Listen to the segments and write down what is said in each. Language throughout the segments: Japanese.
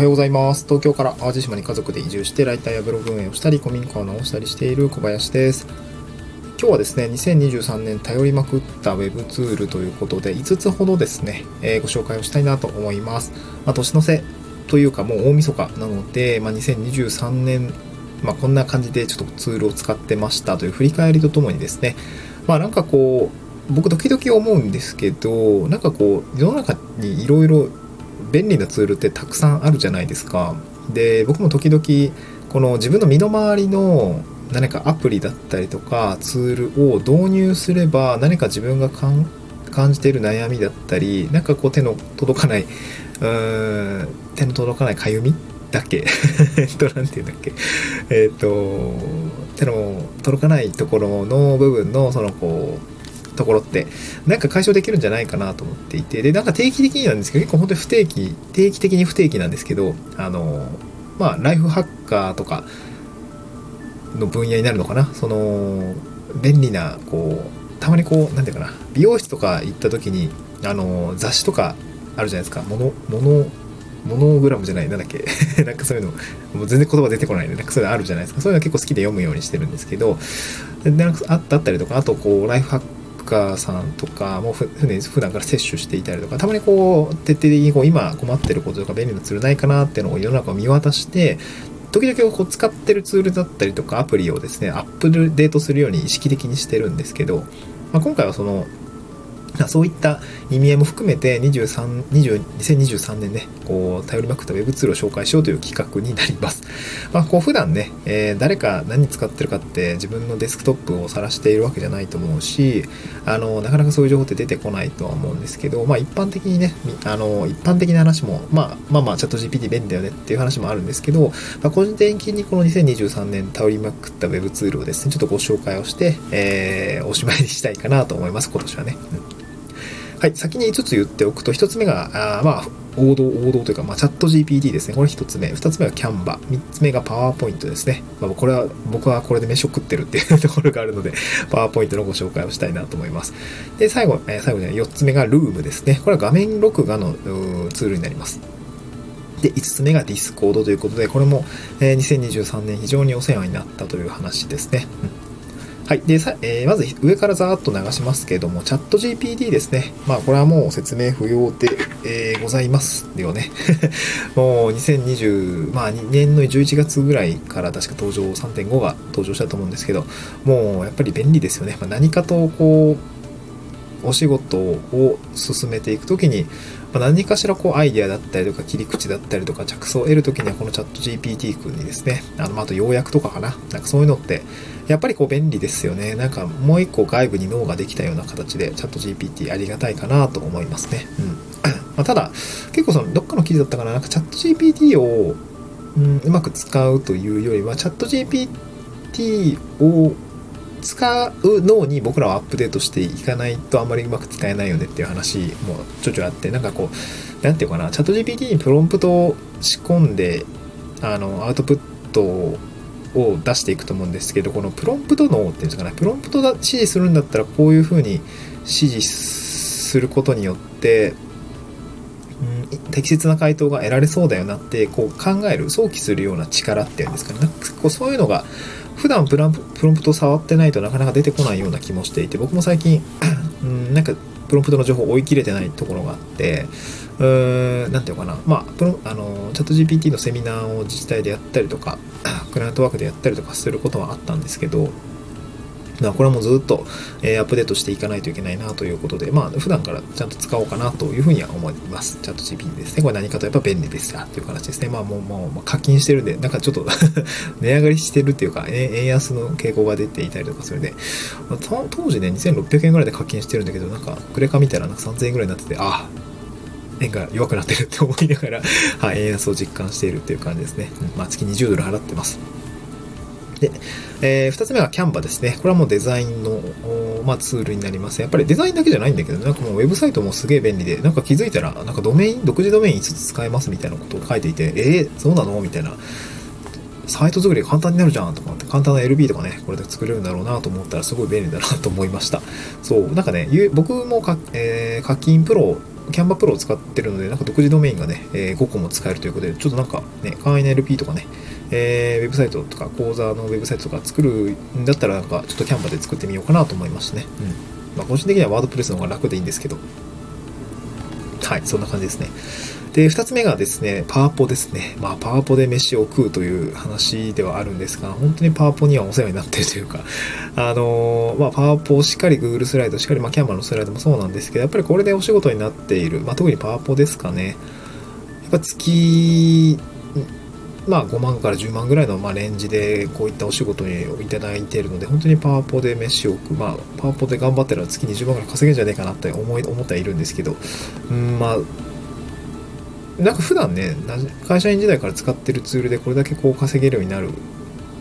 はようございます。東京から淡路島に家族で移住して、ライターやブログ運営をしたり、古民家を直したりしている小林です。今日はですね、2023年頼りまくった Web ツールということで、5つほどですね、えーご紹介をしたいなと思います。まあ、年の瀬というか、もう大晦日なので、まあ、2023年、まあ、こんな感じでちょっとツールを使ってましたという振り返りとともにですね、まあ、なんかこう、僕時々思うんですけど、なんかこう、世の中にいろいろ便利なツールってたくさんあるじゃないですか。で、僕も時々、この自分の身の回りの何かアプリだったりとかツールを導入すれば何か自分が感じている悩みだったり、なんかこう手の届かない、うーん、手の届かないかゆみだっけえっと、なんて言うんだっけえっと、手の届かないところの部分のそのこう、ところってなんか解消できるんじゃないかなと思っていてでなんか定期的になんですけど結構本当に不定期定期的に不定期なんですけどあのまあライフハッカーとかの分野になるのかな？その便利なこうたまにこうなんていうかな美容室とか行った時にあの雑誌とかあるじゃないですか。モノモノモノグラムじゃないなんだっけ？なんかそういうのもう全然言葉出てこないね。なんかそういうのあるじゃないですか。そういうの結構好きで読むようにしてるんですけどなんかあったりとかあとこうライフハッカーさんとかもふ普段から摂取していたりとかたまにこう徹底的にこう今困ってることとか便利なツールないかなっていうのを世の中を見渡して時々こう使ってるツールだったりとかアプリをですねアップデートするように意識的にしてるんですけど、まあ、今回はそのそういった意味合いも含めて23 20 2023年ね、こう、頼りまくった Web ツールを紹介しようという企画になります。まあ、こう、普段ね、えー誰か何使ってるかって自分のデスクトップを晒しているわけじゃないと思うし、あの、なかなかそういう情報って出てこないとは思うんですけど、まあ、一般的にね、あの、一般的な話も、まあ、まあまあ、チャット GPT 便利だよねっていう話もあるんですけど、まあ、個人的にこの2023年頼りまくった Web ツールをですね、ちょっとご紹介をして、えーおしまいにしたいかなと思います、今年はね。うんはい、先に5つ言っておくと、1つ目が、あまあ、王道、王道というか、まあ、チャット GPT ですね。これ1つ目。2つ目は Canva。3つ目が PowerPoint ですね。まあ、これは、僕はこれで飯を食ってるっていうところがあるので、PowerPoint のご紹介をしたいなと思います。で、最後、えー最後に4つ目が Loom ですね。これは画面録画のツールになります。で、5つ目が Discord ということで、これも、えー2023年非常にお世話になったという話ですね。うんはい。で、さえーまず上からざーっと流しますけれども、チャット GPT ですね。まあ、これはもう説明不要で、えーございますよね。もう2020、まあ2年の11月ぐらいから確か登場3.5が登場したと思うんですけど、もうやっぱり便利ですよね。まあ、何かとこう、お仕事を進めていくときに、ま何かしらこうアイデアだったりとか切り口だったりとか着想を得るときにはこのチャット GPT 君にですね、あの、ああと要約とかかな。なんかそういうのって、やっぱりこう便利ですよね。なんかもう一個外部に脳ができたような形でチャット GPT ありがたいかなと思いますね。うん。まあ、ただ、結構そのどっかの記事だったかな、なんかチャット GPT を、うん、うまく使うというよりは、チャット GPT を使う脳に僕らはアップデートしていかないとあんまりうまく使えないよねっていう話もちょちょあって、なんかこう、なんていうかな、チャット GPT にプロンプトを仕込んで、あの、アウトプットを出していくと思うんですけど、このプロンプト脳っていうんですかね、プロンプトが指示するんだったらこういうふうに指示することによって、うん、適切な回答が得られそうだよなってこう考える想起するような力っていうんですかね。なんかこうそういうのが普段プランプロンプト触ってないとなかなか出てこないような気もしていて僕も最近、なんかプロンプトの情報を追い切れてないところがあってうーんなんて言うかな。まあプロあのチャット GPT のセミナーを自治体でやったりとか クライアントワークでやったりとかすることはあったんですけどまあこれもずっと、えーアップデートしていかないといけないなということで、まあ普段からちゃんと使おうかなというふうには思います。チャット GPT ですね。これ何かとやっぱ便利ですよという形ですね。まあもう、もう、課金してるんで、なんかちょっと 値上がりしてるっていうか、円安の傾向が出ていたりとかするんで、まあ当時ね、2600円ぐらいで課金してるんだけど、なんかクレカ見たらなんか3000円ぐらいになってて、ああ、円が弱くなってるって思いながら、はい、円安を実感しているっていう感じですね。まあ月20ドル払ってます。で、えー、2つ目は Canva ですね。これはもうデザインの、まあ、ツールになります。やっぱりデザインだけじゃないんだけど、なんかもうウェブサイトもすげえ便利で、なんか気づいたら、なんかドメイン、独自ドメイン5つ使えますみたいなことを書いていて、えー、そうなの？みたいな。サイト作り簡単になるじゃんとかって、簡単な LB とかね、これで作れるんだろうなと思ったらすごい便利だなと思いました。そう、なんかね、僕もか、えー課金プロキャンバプロを使ってるので、なんか独自ドメインがね、えー、5個も使えるということで、ちょっとなんかね、会員の LP とかね、えー、ウェブサイトとか講座のウェブサイトとか作るんだったら、なんかちょっとキャンバで作ってみようかなと思いましたね。うん。まあ、個人的にはワードプレスの方が楽でいいんですけど、はい、そんな感じですね。で、二つ目がですね、パワポですね。まあ、パワポで飯を食うという話ではあるんですが、本当にパワポにはお世話になってるというか、あのー、まあ、パワポしっかり Google スライド、しっかり、まあ、キャンバーのスライドもそうなんですけど、やっぱりこれでお仕事になっている、まあ、特にパワポですかね。やっぱ月、まあ、5万から10万ぐらいのまレンジでこういったお仕事にいただいているので、本当にパワポで飯を食う、まあ、パワポで頑張ったら月20万ぐらい稼げるんじゃねえかなって思い思ってはいるんですけど、うん、まあ、なんか普段ね、会社員時代から使ってるツールでこれだけこう稼げるようになる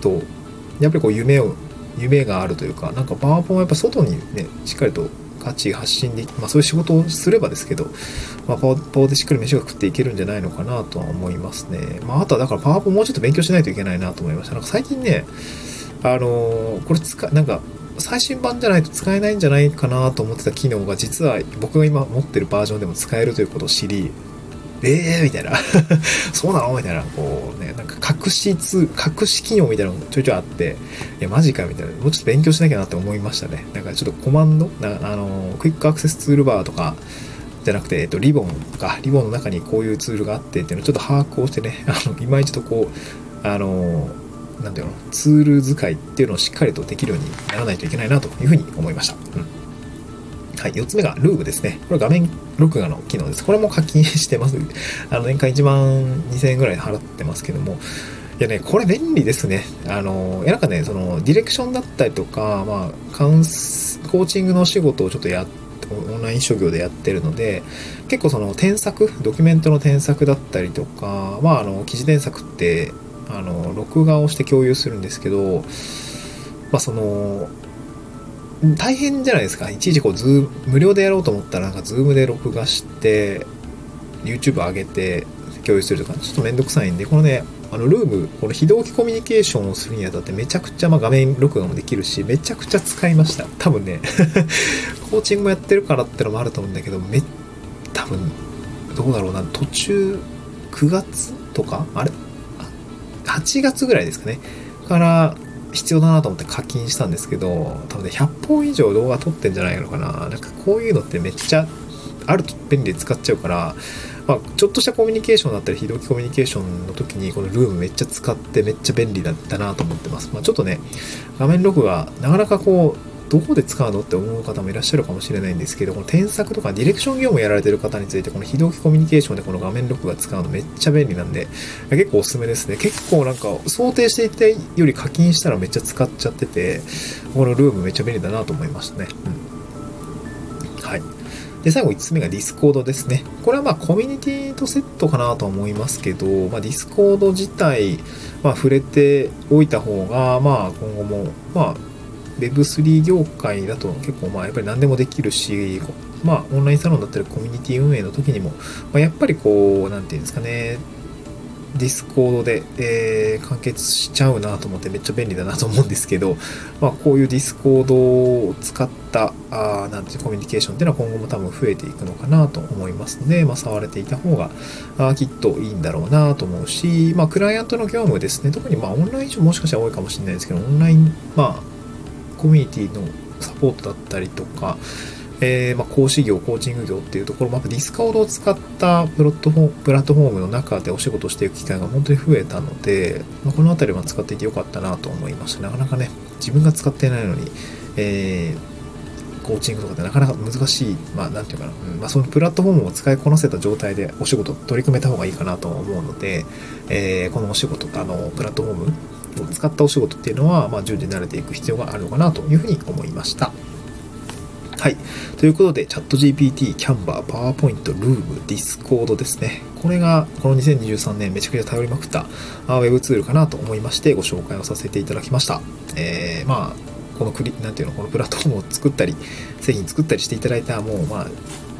と、やっぱりこう夢を、夢があるというか、なんかパワポもやっぱ外にね、しっかりと価値発信で、まあそういう仕事をすればですけど、まあパワポでしっかり飯が食っていけるんじゃないのかなとは思いますね。まああとはだからパワポもうちょっと勉強しないといけないなと思いました。なんか最近ね、あのー、これ使、なんか最新版じゃないと使えないんじゃないかなと思ってた機能が実は僕が今持ってるバージョンでも使えるということを知り、えーみたいな そうなの？みたいな、こう、隠し通、隠し機能みたいなのちょいちょいあって、いや、マジかみたいな、もうちょっと勉強しなきゃなって思いましたね。なんかちょっとコマンド、あの、クイックアクセスツールバーとか、じゃなくて、えっと、リボンとか、リボンの中にこういうツールがあってっていうのをちょっと把握をしてね、あの、今一度こう、あの、なんていうの、ツール使いっていうのをしっかりとできるようにならないといけないなというふうに思いました。うん。はい、4つ目がルームですね。これ画面録画の機能です。これも課金してます。あの、年間1万2000円ぐらい払ってますけども、いやね、これ便利ですね。あの、いやなんかね、その、ディレクションだったりとか、まあ、カウンス、コーチングの仕事をちょっとや、オンライン商業でやってるので、結構その添削、ドキュメントの添削だったりとか、まあ、あの、記事添削って、あの、録画をして共有するんですけど、まあ、その、大変じゃないですか。いちいちこう、 Zoom、無料でやろうと思ったら、なんか、 Zoomで録画して、YouTube 上げて共有するとか、ちょっとめんどくさいんで、このね、あの、ルーム、この非同期コミュニケーションをするにあたってめちゃくちゃ、まあ画面録画もできるし、めちゃくちゃ使いました。多分ね コーチングもやってるからってのもあると思うんだけど、め、多分、どうだろうな、途中、9月とかあれ ?8 月ぐらいですかね。から、必要だなと思って課金したんですけど、多分ね、100本以上動画撮ってんじゃないのかな。なんかこういうのってめっちゃあると便利で使っちゃうから、まあ、ちょっとしたコミュニケーションだったり、非同期コミュニケーションの時に、このルームめっちゃ使ってめっちゃ便利だったなと思ってます。まあ、ちょっとね、画面録画、なかなかこう、どこで使うのって思う方もいらっしゃるかもしれないんですけど、この添削とかディレクション業務やられてる方について、この非同期コミュニケーションでこの画面録画使うのめっちゃ便利なんで、結構おすすめですね。結構なんか想定していたより課金したらめっちゃ使っちゃってて、この Loom めっちゃ便利だなと思いましたね。うん。はい。で、最後5つ目が Discordですね。これはまあコミュニティとセットかなと思いますけど、まあ、 Discord自体、まあ、触れておいた方が、まあ今後も、まあ Web3 業界だと結構まあやっぱり何でもできるし、まあオンラインサロンだったりコミュニティ運営の時にも、まあ、やっぱりこう、なんていうんですかね、 Discordで、えー、完結しちゃうなと思ってめっちゃ便利だなと思うんですけど、まあ、こういう Discordを使ったあなんていうコミュニケーションっていうのは今後も多分増えていくのかなと思いますので、まあ、触れていた方があきっといいんだろうなと思うし、まあ、クライアントの業務ですね。特にまあオンライン上もしかしたら多いかもしれないですけどオンライン、まあ、コミュニティのサポートだったりとか、えー、ま、講師業、コーチング業っていうところも、 Discordを使ったプロットフォプラットフォームの中でお仕事していく機会が本当に増えたので、まあ、この辺りは使っていてよかったなと思いました。なかなかね、自分が使ってないのに、えー、コーチングとかってなかなか難しい、まあ、なんていうかな、うん、まあ、そのプラットフォームを使いこなせた状態でお仕事取り組めた方がいいかなと思うので、えー、このお仕事、あの、プラットフォームを使ったお仕事っていうのは、まあ、順次慣れていく必要があるのかなというふうに思いました。はい。ということで、チャット GPT、キャンバー、パワーポイント、ルーム、ディスコードですね。これが、この2023年めちゃくちゃ頼りまくったあウェブツールかなと思いまして、ご紹介をさせていただきました。えー、まあ、このクリ、なんていうの、このプラットフォームを作ったり、製品作ったりしていただいた、もう、まあ、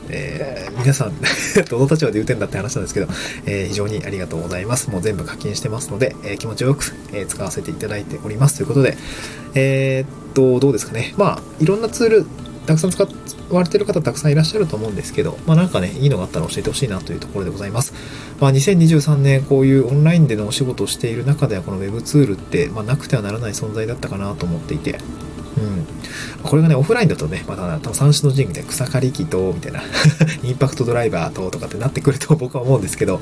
えー、皆さん どの立場で言うてんだって話なんですけど、えー、非常にありがとうございます。もう全部課金してますので、えー、気持ちよく、え使わせていただいておりますということで、えっと、どうですかね。まあ、いろんなツール、たくさん使われてる方たくさんいらっしゃると思うんですけど、まあなんかね、いいのがあったら教えてほしいなというところでございます。まあ2023年こういうオンラインでのお仕事をしている中ではこの Web ツールって、まあなくてはならない存在だったかなと思っていて、これがね、オフラインだとね、また、多分三種の神器で草刈り機と、みたいな インパクトドライバーと、とかってなってくると 僕は思うんですけど、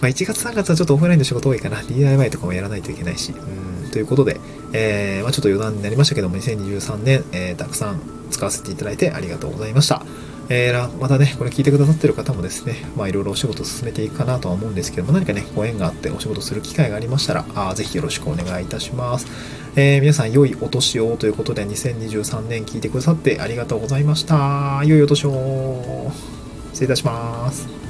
まあ、1月3月はちょっとオフラインの仕事多いかな。DIY とかもやらないといけないし、うん、ということで、えー、まあ、ちょっと余談になりましたけども、2023年、えー、たくさん使わせていただいてありがとうございました。えー、またね、これ聞いてくださってる方もですね、まあいろいろお仕事進めていくかなとは思うんですけども、何かね、ご縁があってお仕事する機会がありましたら、あぜひよろしくお願いいたします。えー、皆さん良いお年をということで、2023年聞いてくださってありがとうございました。良いお年を。失礼いたします。